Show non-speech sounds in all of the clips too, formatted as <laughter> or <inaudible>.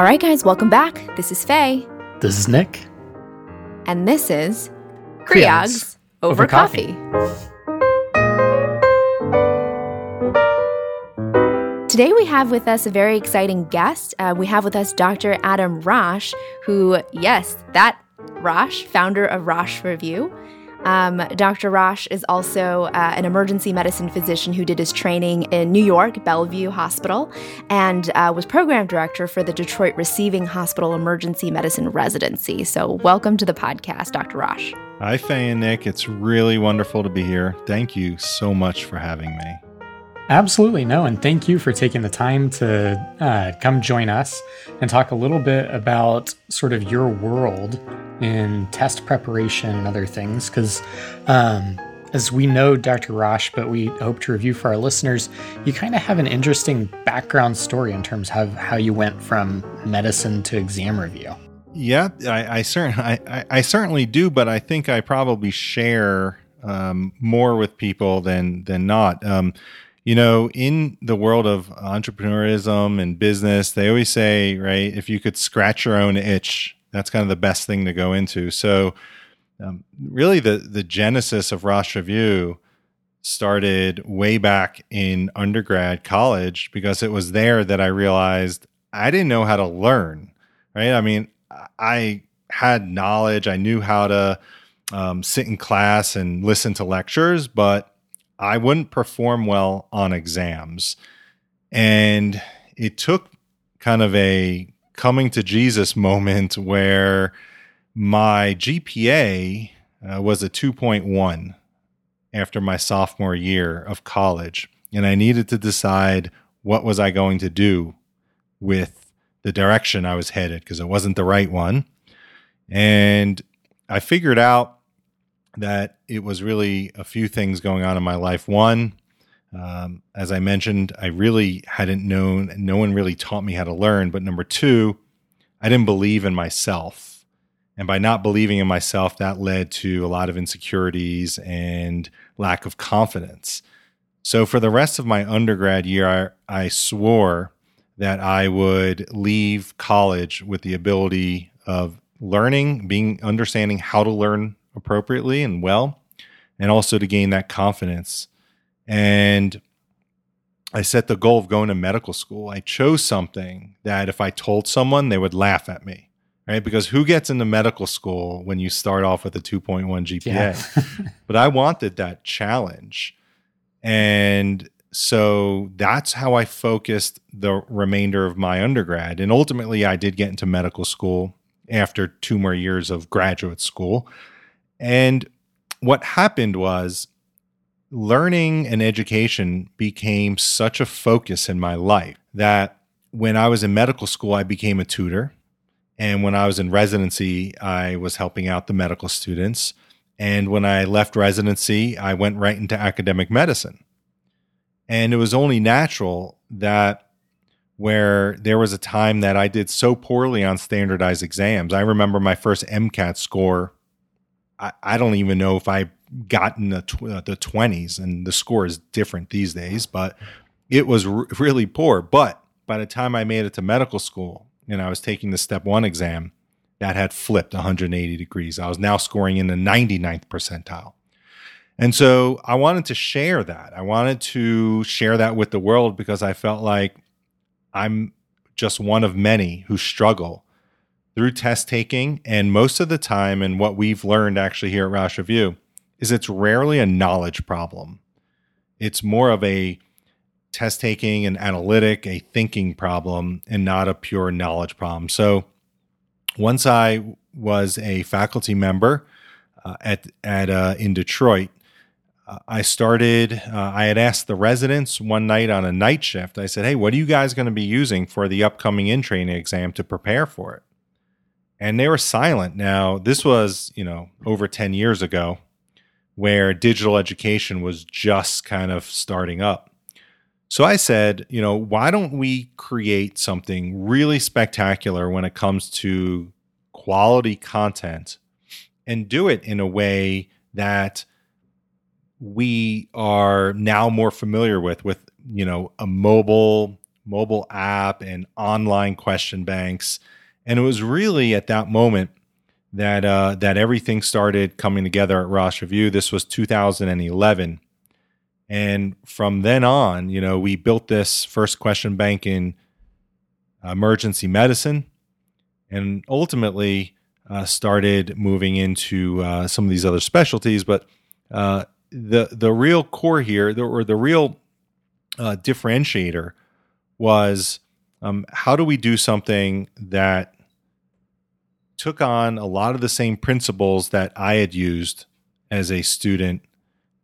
All right, guys, welcome back. This is Faye. This is Nick. And this is Creogs over, over coffee. Today, we have with us a very exciting guest. Uh, we have with us Dr. Adam Rosh, who, yes, that Rosh, founder of Rosh Review. Um, Dr. Rosh is also uh, an emergency medicine physician who did his training in New York, Bellevue Hospital, and uh, was program director for the Detroit Receiving Hospital Emergency Medicine Residency. So, welcome to the podcast, Dr. Rosh. Hi, Faye and Nick. It's really wonderful to be here. Thank you so much for having me. Absolutely no, and thank you for taking the time to uh, come join us and talk a little bit about sort of your world in test preparation and other things. Because um, as we know, Dr. Rosh, but we hope to review for our listeners, you kind of have an interesting background story in terms of how you went from medicine to exam review. Yeah, I, I, <laughs> I, I, I certainly do, but I think I probably share um, more with people than than not. Um, you know, in the world of entrepreneurism and business, they always say, right, if you could scratch your own itch, that's kind of the best thing to go into. So, um, really, the the genesis of Rosh Review started way back in undergrad college because it was there that I realized I didn't know how to learn. Right? I mean, I had knowledge, I knew how to um, sit in class and listen to lectures, but I wouldn't perform well on exams. And it took kind of a coming to Jesus <laughs> moment where my GPA uh, was a 2.1 after my sophomore year of college. And I needed to decide what was I going to do with the direction I was headed because it wasn't the right one. And I figured out that it was really a few things going on in my life. One, um, as I mentioned, I really hadn't known, no one really taught me how to learn. But number two, I didn't believe in myself. And by not believing in myself, that led to a lot of insecurities and lack of confidence. So for the rest of my undergrad year, I, I swore that I would leave college with the ability of learning, being understanding how to learn appropriately and well, and also to gain that confidence. And I set the goal of going to medical school. I chose something that if I told someone, they would laugh at me, right? Because who gets into medical school when you start off with a 2.1 GPA? Yeah. <laughs> but I wanted that challenge. And so that's how I focused the remainder of my undergrad. And ultimately, I did get into medical school after two more years of graduate school. And what happened was learning and education became such a focus in my life that when I was in medical school, I became a tutor. And when I was in residency, I was helping out the medical students. And when I left residency, I went right into academic medicine. And it was only natural that where there was a time that I did so poorly on standardized exams. I remember my first MCAT score I, I don't even know if I got in the tw- uh, the twenties, and the score is different these days, but it was r- really poor. But by the time I made it to medical school and I was taking the step one exam, that had flipped 180 degrees. I was now scoring in the 99th percentile. And so I wanted to share that. I wanted to share that with the world because I felt like I'm just one of many who struggle through test taking. And most of the time, and what we've learned actually here at Rosh Review, is it's rarely a knowledge problem. It's more of a test taking and analytic, a thinking problem, and not a pure knowledge problem. So once I was a faculty member uh, at, at uh, in Detroit, uh, I started, uh, I had asked the residents one night on a night shift, I said, Hey, what are you guys going to be using for the upcoming in training exam to prepare for it? And they were silent. Now, this was, you know, over 10 years ago where digital education was just kind of starting up. So I said, you know, why don't we create something really spectacular when it comes to quality content and do it in a way that we are now more familiar with with, you know, a mobile mobile app and online question banks. And it was really at that moment that uh, that everything started coming together at Rosh Review. This was 2011, and from then on, you know, we built this first question bank in emergency medicine, and ultimately uh, started moving into uh, some of these other specialties. But uh, the the real core here, the, or the real uh, differentiator, was um, how do we do something that took on a lot of the same principles that I had used as a student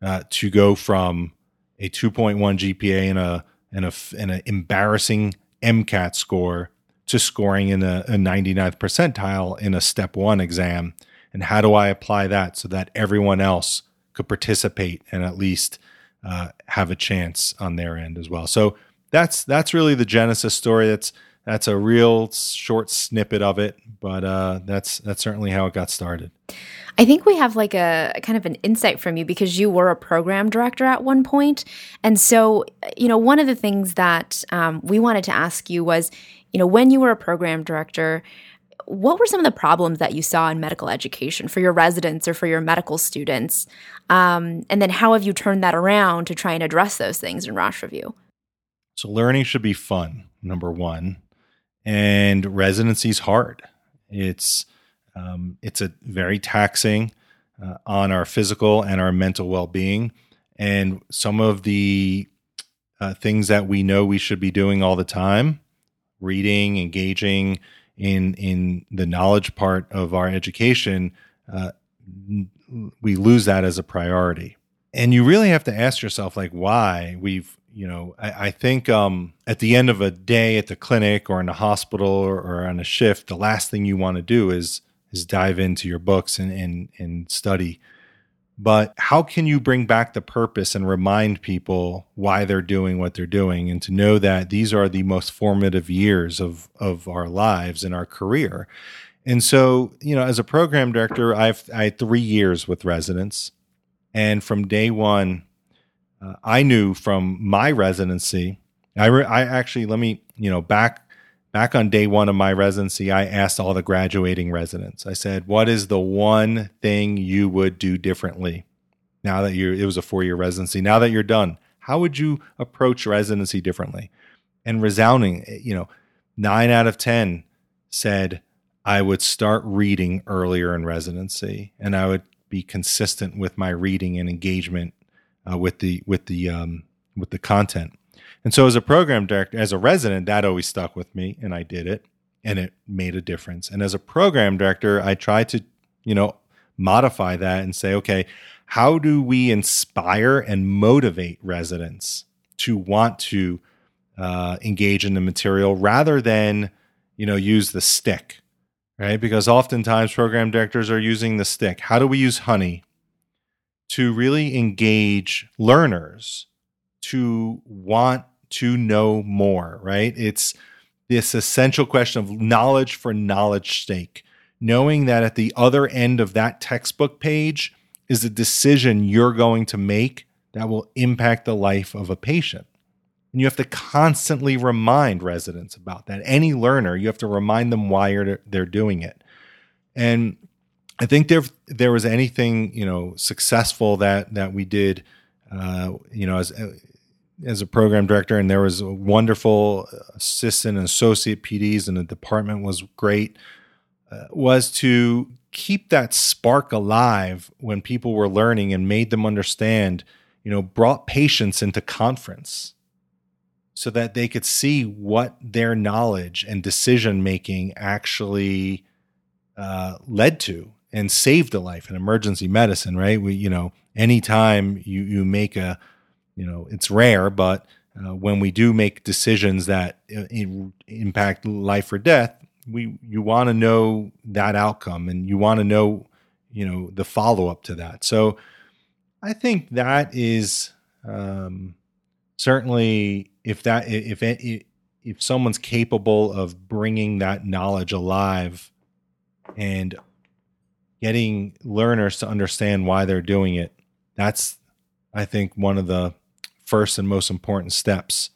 uh, to go from a 2.1 GPA and a and a and an embarrassing MCAT score to scoring in a, a 99th percentile in a step one exam. And how do I apply that so that everyone else could participate and at least uh, have a chance on their end as well? So that's that's really the genesis story. That's that's a real short snippet of it, but uh, that's that's certainly how it got started. I think we have like a, a, kind of an insight from you because you were a program director at one point, and so you know one of the things that um, we wanted to ask you was, you know, when you were a program director. What were some of the problems that you saw in medical education for your residents or for your medical students? Um, and then how have you turned that around to try and address those things in Rosh Review? So, learning should be fun, number one and residency's hard. It's um, it's a very taxing uh, on our physical and our mental well being, and some of the uh, things that we know we should be doing all the time, reading, engaging in in the knowledge part of our education, uh, we lose that as a priority. And you really have to ask yourself, like, why we've you know, I, I think um, at the end of a day at the clinic or in a hospital or, or on a shift, the last thing you want to do is is dive into your books and, and and study. But how can you bring back the purpose and remind people why they're doing what they're doing and to know that these are the most formative years of of our lives and our career? And so, you know, as a program director, I've I had three years with residents. And from day one, uh, I knew from my residency. I, re- I actually let me you know back back on day one of my residency, I asked all the graduating residents. I said, "What is the one thing you would do differently now that you're?" It was a four year residency. Now that you're done, how would you approach residency differently? And resounding, eh, you know, nine out of ten said I would start reading earlier in residency, and I would be consistent with my reading and engagement uh, with the with the um, with the content. And so, as a program director, as a resident, that always stuck with me, and I did it, and it made a difference. And as a program director, I tried to, you know, modify that and say, okay, how do we inspire and motivate residents to want to uh, engage in the material rather than, you know, use the stick, right? Because oftentimes program directors are using the stick. How do we use honey? To really engage learners to want to know more, right? It's this essential question of knowledge for knowledge sake, knowing that at the other end of that textbook page is a decision you're going to make that will impact the life of a patient. And you have to constantly remind residents about that. Any learner, you have to remind them why they're doing it. And I think there there was anything you know successful that that we did, uh, you know, as as a program director, and there was a wonderful assistant and associate PDs, and the department was great. Uh, was to keep that spark alive when people were learning and made them understand. You know, brought patients into conference so that they could see what their knowledge and decision making actually uh, led to and saved a life in emergency medicine, right? We, you know, anytime you you make a, you know, it's rare, but uh, when we do make decisions that uh, impact life or death, we you want to know that outcome, and you want to know, you know, the follow up to that. So, I think that is um, certainly if that if if someone's capable of bringing that knowledge alive and getting learners to understand why they're doing it that's i think one of the first and most important steps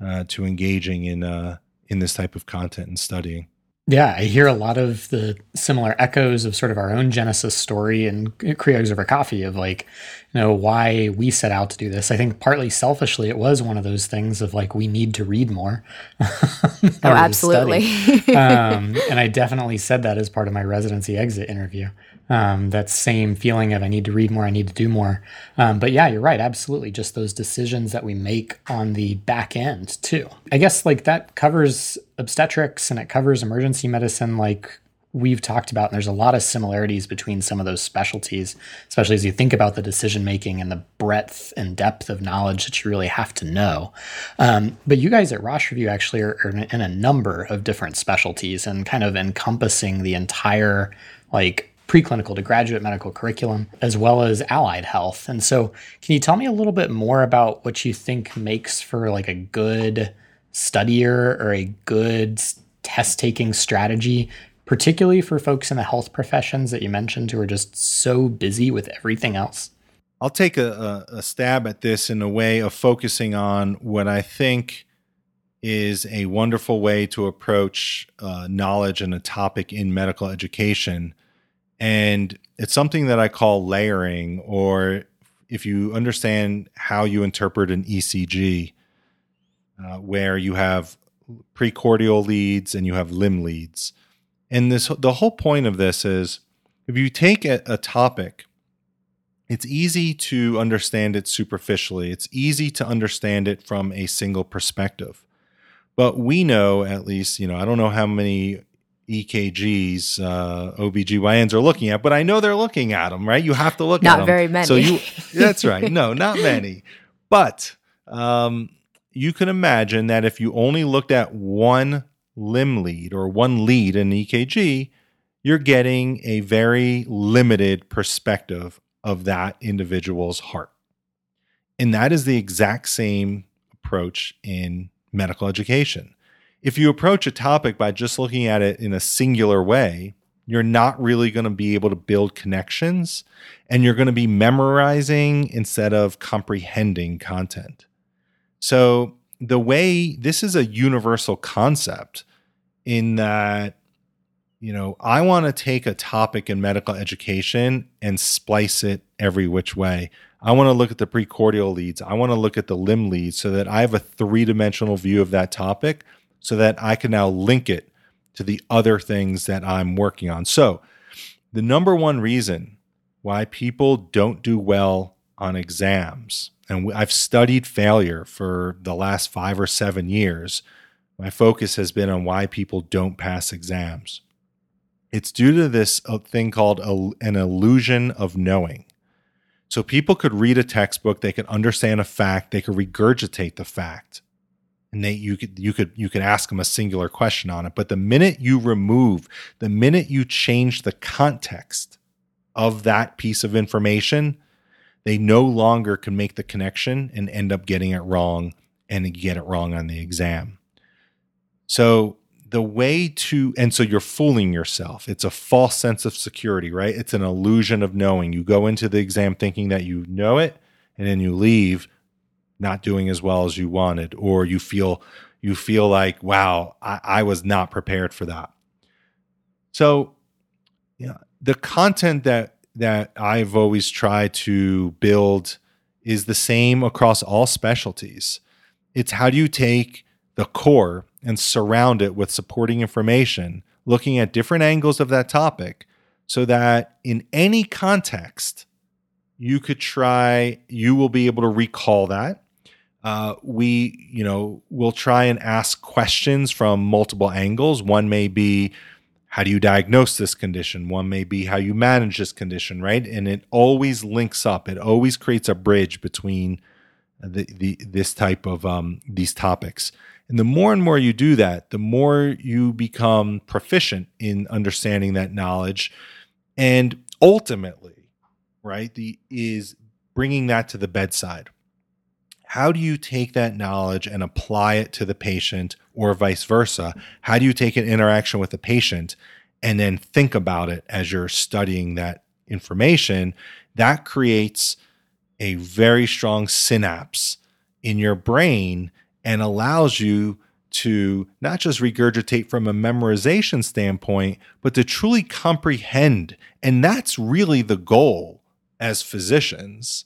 uh, to engaging in uh, in this type of content and studying. Yeah, I hear a lot of the similar echoes of sort of our own Genesis story and Creogs over coffee of like, you know, why we set out to do this. I think partly selfishly, it was one of those things of like, we need to read more. <laughs> oh, absolutely. um, and I definitely said that as part of my residency exit interview um, that same feeling of I need to read more, I need to do more. Um, but yeah, you're right. Absolutely. Just those decisions that we make on the back end, too. I guess like that covers obstetrics and it covers emergency medicine, like we've talked about. And there's a lot of similarities between some of those specialties, especially as you think about the decision making and the breadth and depth of knowledge that you really have to know. Um, but you guys at Rosh Review actually are, are in a number of different specialties and kind of encompassing the entire like preclinical to graduate medical curriculum, as well as allied health. And so, can you tell me a little bit more about what you think makes for like a good studier or a good test taking strategy, particularly for folks in the health professions that you mentioned who are just so busy with everything else? I'll take a, a, a stab at this in a way of focusing on what I think is a wonderful way to approach uh, knowledge and a topic in medical education and it's something that I call layering, or if you understand how you interpret an ECG, uh, where you have precordial leads and you have limb leads. And this the whole point of this is if you take a, a topic, it's easy to understand it superficially. It's easy to understand it from a single perspective. But we know, at least, you know, I don't know how many EKGs uh, OBGYNs are looking at, but I know they're looking at them, right? You have to look not at them. Not very many. So you, <laughs> that's right. No, not many. But um, you can imagine that if you only looked at one limb lead or one lead in EKG, you're getting a very limited perspective of that individual's heart. And that is the exact same approach in medical education if you approach a topic by just looking at it in a singular way, you're not really going to be able to build connections and you're going to be memorizing instead of comprehending content. So, the way this is a universal concept in that, you know, I want to take a topic in medical education and splice it every which way. I want to look at the precordial leads. I want to look at the limb leads so that I have a three dimensional view of that topic so that I can now link it to the other things that I'm working on. So, the number one reason why people don't do well on exams, and I've studied failure for the last five or seven years, my focus has been on why people don't pass exams. It's due to this uh, thing called an illusion of knowing. So people could read a textbook, they could understand a fact, they could regurgitate the fact and they you could you could you could ask them a singular question on it but the minute you remove the minute you change the context of that piece of information they no longer can make the connection and end up getting it wrong and get it wrong on the exam. So the way to and so you're fooling yourself. It's a false sense of security right? It's an illusion of knowing. You go into the exam thinking that you know it and then you leave not doing as well as you wanted, or you feel you feel like, wow, I, I was not prepared for that. So, yeah, the content that that I've always tried to build is the same across all specialties. It's how do you take the core and surround it with supporting information, looking at different angles of that topic, so that in any context, you could try, you will be able to recall that uh, we, you know, will try and ask questions from multiple angles. One may be, how do you diagnose this condition? One may be how you manage this condition, right? And it always links up. It always creates a bridge between the, the this type of um, these topics. And the more and more you do that, the more you become proficient in understanding that knowledge, and ultimately, right, the is bringing that to the bedside how do you take that knowledge and apply it to the patient or vice versa? How do you take an interaction with a patient and then think about it as you're studying that information? That creates a very strong synapse in your brain and allows you to not just regurgitate from a memorization standpoint, but to truly comprehend. And that's really the goal as physicians,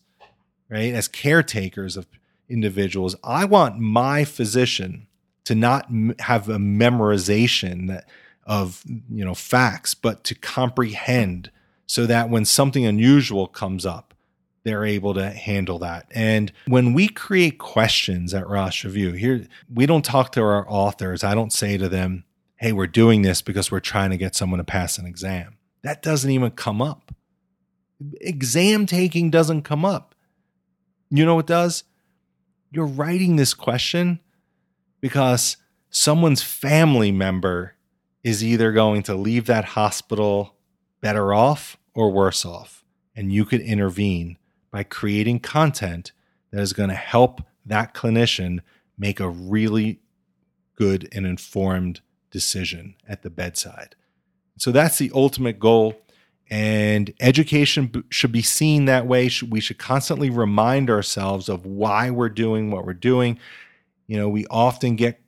right? As caretakers of individuals. I want my physician to not have a memorization that of you know facts, but to comprehend so that when something unusual comes up, they're able to handle that. And when we create questions at Rosh Review, here we don't talk to our authors. I don't say to them, "Hey, we're doing this because we're trying to get someone to pass an exam." That doesn't even come up. Exam taking doesn't come up. You know what does? You're writing this question because someone's family member is either going to leave that hospital better off or worse off. And you could intervene by creating content that is going to help that clinician make a really good and informed decision at the bedside. So that's the ultimate goal. And education should be seen that way. We should constantly remind ourselves of why we're doing what we're doing. You know, we often get,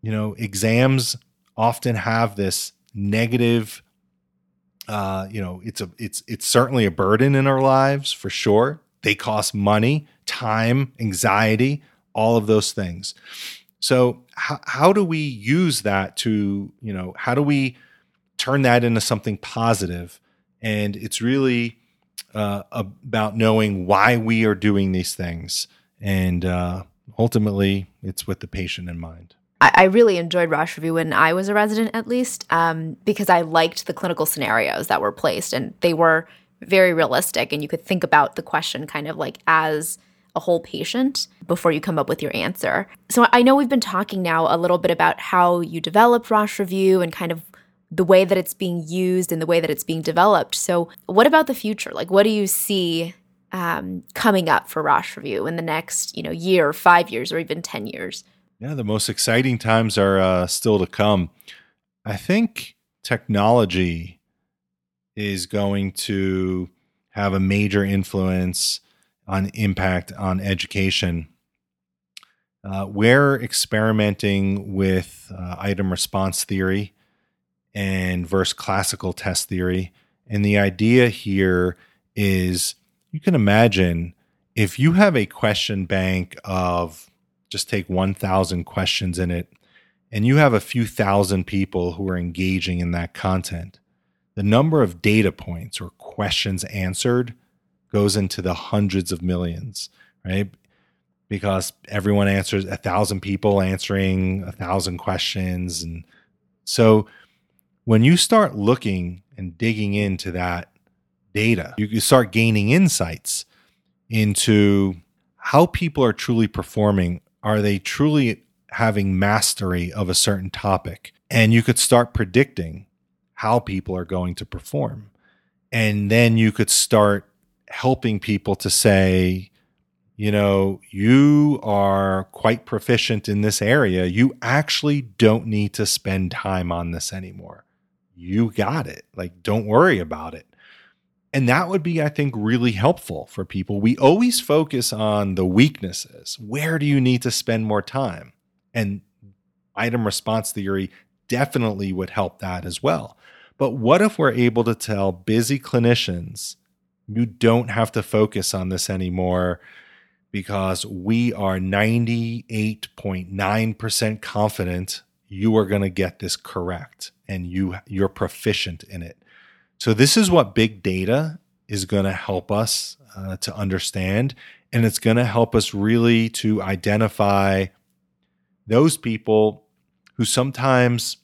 you know, exams often have this negative uh, you know, it's a it's it's certainly a burden in our lives for sure. They cost money, time, anxiety, all of those things. So how how do we use that to, you know, how do we turn that into something positive? And it's really uh, about knowing why we are doing these things, and uh, ultimately, it's with the patient in mind. I, I really enjoyed Rosh Review when I was a resident, at least, um, because I liked the clinical scenarios that were placed, and they were very realistic, and you could think about the question kind of like as a whole patient before you come up with your answer. So I know we've been talking now a little bit about how you developed Rosh Review and kind of the way that it's being used and the way that it's being developed. So what about the future? Like, what do you see um, coming up for Rosh Review in the next, you know, year, or five years, or even ten years? Yeah, the most exciting times are uh, still to come. I think technology is going to have a major influence on impact on education. Uh, we're experimenting with uh, item response theory and versus classical test theory. And the idea here is you can imagine if you have a question bank of just take 1,000 questions in it, and you have a few thousand people who are engaging in that content, the number of data points or questions answered goes into the hundreds of millions, right? Because everyone answers a thousand people answering a thousand questions. And so when you start looking and digging into that data, you, start gaining insights into how people are truly performing are they truly having mastery of a certain topic? And you could start predicting how people are going to perform. And then you could start helping people to say, you know, you are quite proficient in this area. You actually don't need to spend time on this anymore. You got it. Like, don't worry about it. And that would be, I think, really helpful for people. We always focus on the weaknesses. Where do you need to spend more time? And item response theory definitely would help that as well. But what if we're able to tell busy clinicians, you don't have to focus on this anymore because we are 98.9% confident you are going to get this correct and you you're proficient in it. So, this is what big data is going to help us uh, to understand. And it's going to help us really to identify those people who sometimes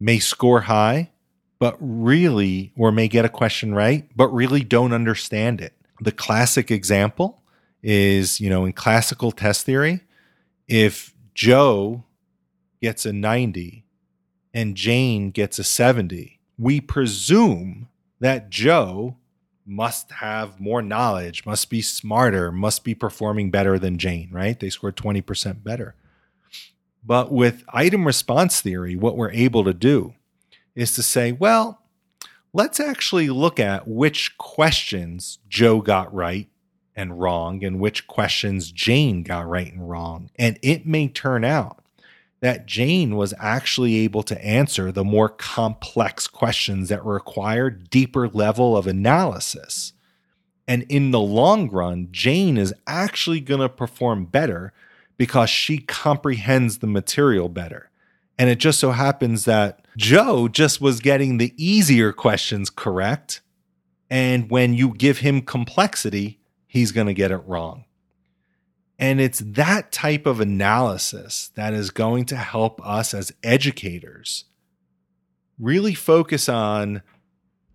may score high, but really, or may get a question right, but really don't understand it. The classic example is, you know, in classical test theory, if Joe gets a 90 and Jane gets a 70, we presume that Joe must have more knowledge, must be smarter, must be performing better than Jane, right? They scored 20% better. But with item response theory, what we're able to do is to say, well, let's actually look at which questions Joe got right and wrong and which questions Jane got right and wrong. And it may turn out that Jane was actually able to answer the more complex questions that require deeper level of analysis. And in the long run, Jane is actually going to perform better because she comprehends the material better. And it just so happens that Joe just was getting the easier questions correct. And when you give him complexity, he's going to get it wrong. And it's that type of analysis that is going to help us as educators really focus on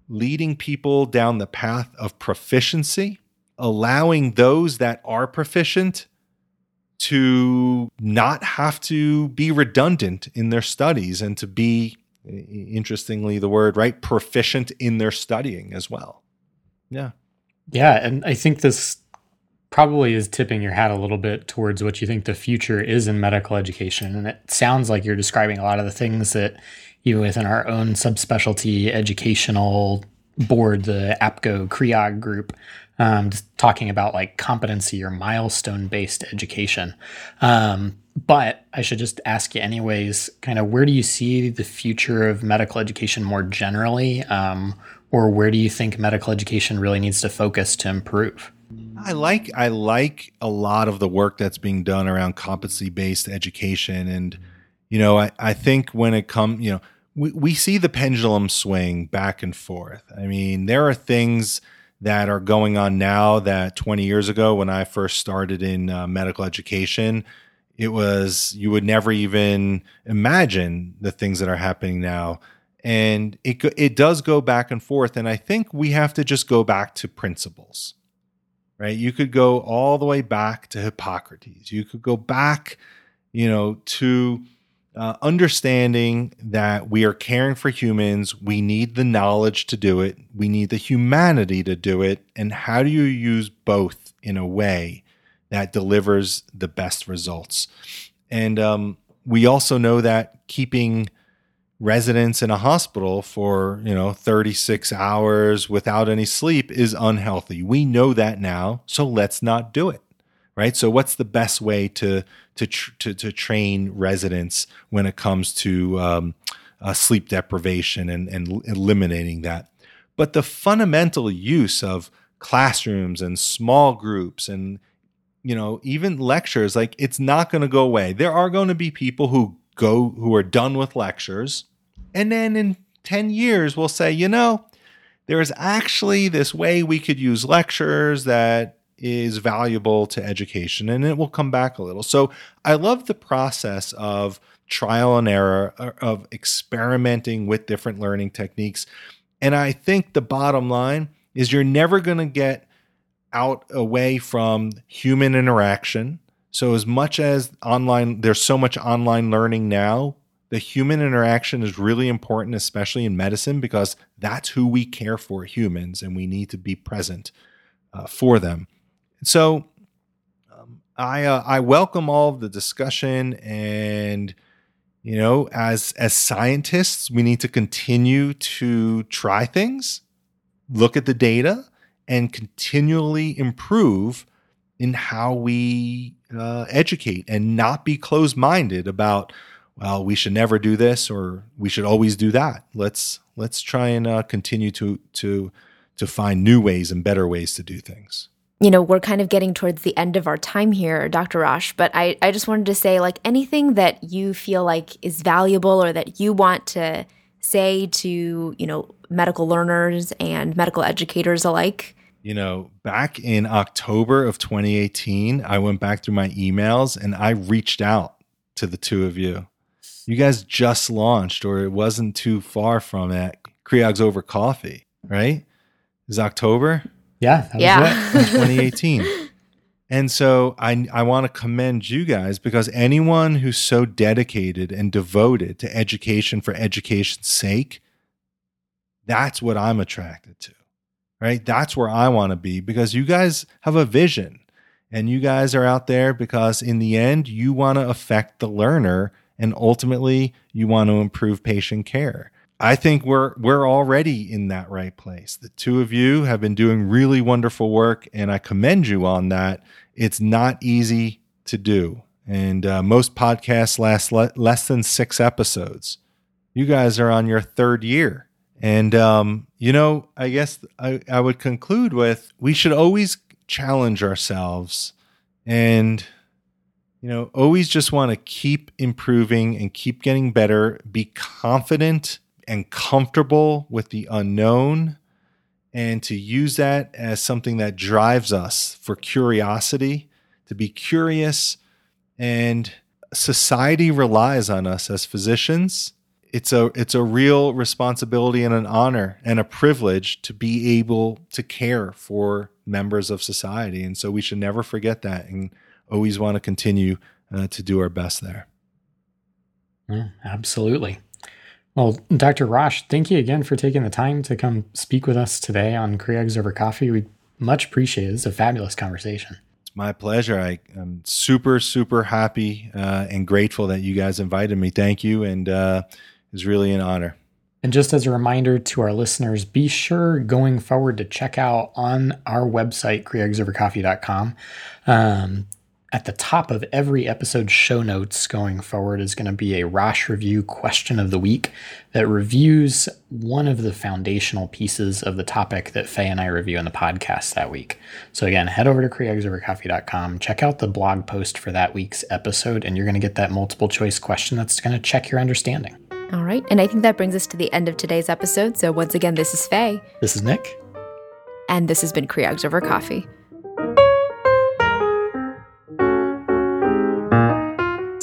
leading people down the path of proficiency, allowing those that are proficient to not have to be redundant in their studies and to be, interestingly, the word, right, proficient in their studying as well. Yeah. Yeah. And I think this probably is tipping your hat a little bit towards what you think the future is in medical education. And it sounds like you're describing a lot of the things that even within our own subspecialty educational board, the APGO CREOG group, um, talking about like competency or milestone based education. Um, but I should just ask you, anyways, kind of where do you see the future of medical education more generally? Um, or where do you think medical education really needs to focus to improve? I like I like a lot of the work that's being done around competency based education, and you know I, I think when it comes you know we, we see the pendulum swing back and forth. I mean there are things that are going on now that 20 years ago when I first started in uh, medical education it was you would never even imagine the things that are happening now and it it does go back and forth and I think we have to just go back to principles right? You could go all the way back to Hippocrates. You could go back, you know, to uh, understanding that we are caring for humans. We need the knowledge to do it. We need the humanity to do it. And how do you use both in a way that delivers the best results? And um, we also know that keeping residents in a hospital for, you know, 36 hours without any sleep is unhealthy. We know that now, so let's not do it. Right? So what's the best way to to to, to train residents when it comes to um, uh, sleep deprivation and, and eliminating that? But the fundamental use of classrooms and small groups and you know even lectures like it's not going to go away there are going to be people who go who are done with lectures and then in 10 years, we'll say, you know, there's actually this way we could use lectures that is valuable to education and it will come back a little. So I love the process of trial and error, uh, of experimenting with different learning techniques. And I think the bottom line is you're never going to get out away from human interaction. So as much as online there's so much online learning now, the human interaction is really important, especially in medicine, because that's who we care for humans and we need to be present uh, for them. So um, I, uh, I welcome all of the discussion and you know as as scientists we need to continue to try things look at the data and continually improve in how we uh, educate and not be closed-minded about well, we should never do this or we should always do that. Let's let's try and uh, continue to to to find new ways and better ways to do things. You know, we're kind of getting towards the end of our time here, Dr. Rosh, but I, I just wanted to say like anything that you feel like is valuable or that you want to say to, you know, medical learners and medical educators alike. You know, back in October of 2018, I went back through my emails and I reached out to the two of you you guys just launched, or it wasn't too far from it. CREOG's over coffee, right? Is October? Yeah, yeah, 2018. and so I I want to commend you guys because anyone who's so dedicated and devoted to education for education's sake, that's what I'm attracted to. Right? That's where I want to be because you guys have a vision and you guys are out there because in the end you want to affect the learner and ultimately you want to improve patient care. I think we're we're already in that right place. The two of you have been doing really wonderful work, and I commend you on that. It's not easy to do, and uh, most podcasts last le- less than six episodes. You guys are on your third year, and um, you know, I guess I, I would conclude with we should always challenge ourselves, and you know, always just want to keep improving and keep getting better. Be confident and comfortable with the unknown and to use that as something that drives us for curiosity, to be curious. And society relies on us as physicians. It's a it's a real responsibility and an honor and a privilege to be able to care for members of society. And so we should never forget that and always want to continue uh, to do our best there. Mm, absolutely. Well, Dr. Rosh, thank you again for taking the time to come speak with us today on Creogs Over Coffee. We much appreciate it. It's a fabulous conversation. It's my pleasure. I, am super, super happy uh, and grateful that you guys invited me. Thank you. And uh, it's really an honor. And just as a reminder to our listeners, be sure going forward to check out on our website, creogsovercoffee.com, um, at the top of every episode show notes going forward is going to be a Rosh review question of the week that reviews one of the foundational pieces of the topic that Faye and I review in the podcast that week. So again, head over to creogsovercoffee.com, check out the blog post for that week's episode, and you're going to get that multiple choice question that's going to check your understanding. All right. And I think that brings us to the end of today's episode. So once again, this is Faye. This is Nick. And this has been Over Coffee.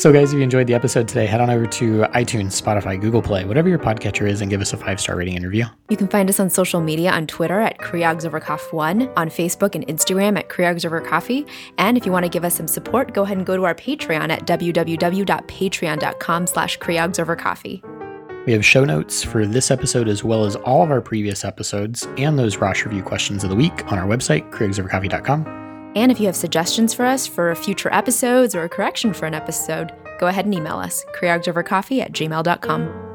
So, guys, if you enjoyed the episode today, head on over to iTunes, Spotify, Google Play, whatever your podcatcher is, and give us a five star rating and review. You can find us on social media on Twitter at CreogsOverCoff1, on Facebook and Instagram at CreogsOverCoffee. And if you want to give us some support, go ahead and go to our Patreon at www.patreon.com slash CreogsOverCoffee. We have show notes for this episode as well as all of our previous episodes and those Rosh Review questions of the week on our website, CreogsOverCoffee.com. And if you have suggestions for us for future episodes or a correction for an episode, go ahead and email us, creogsovercoffee at gmail.com.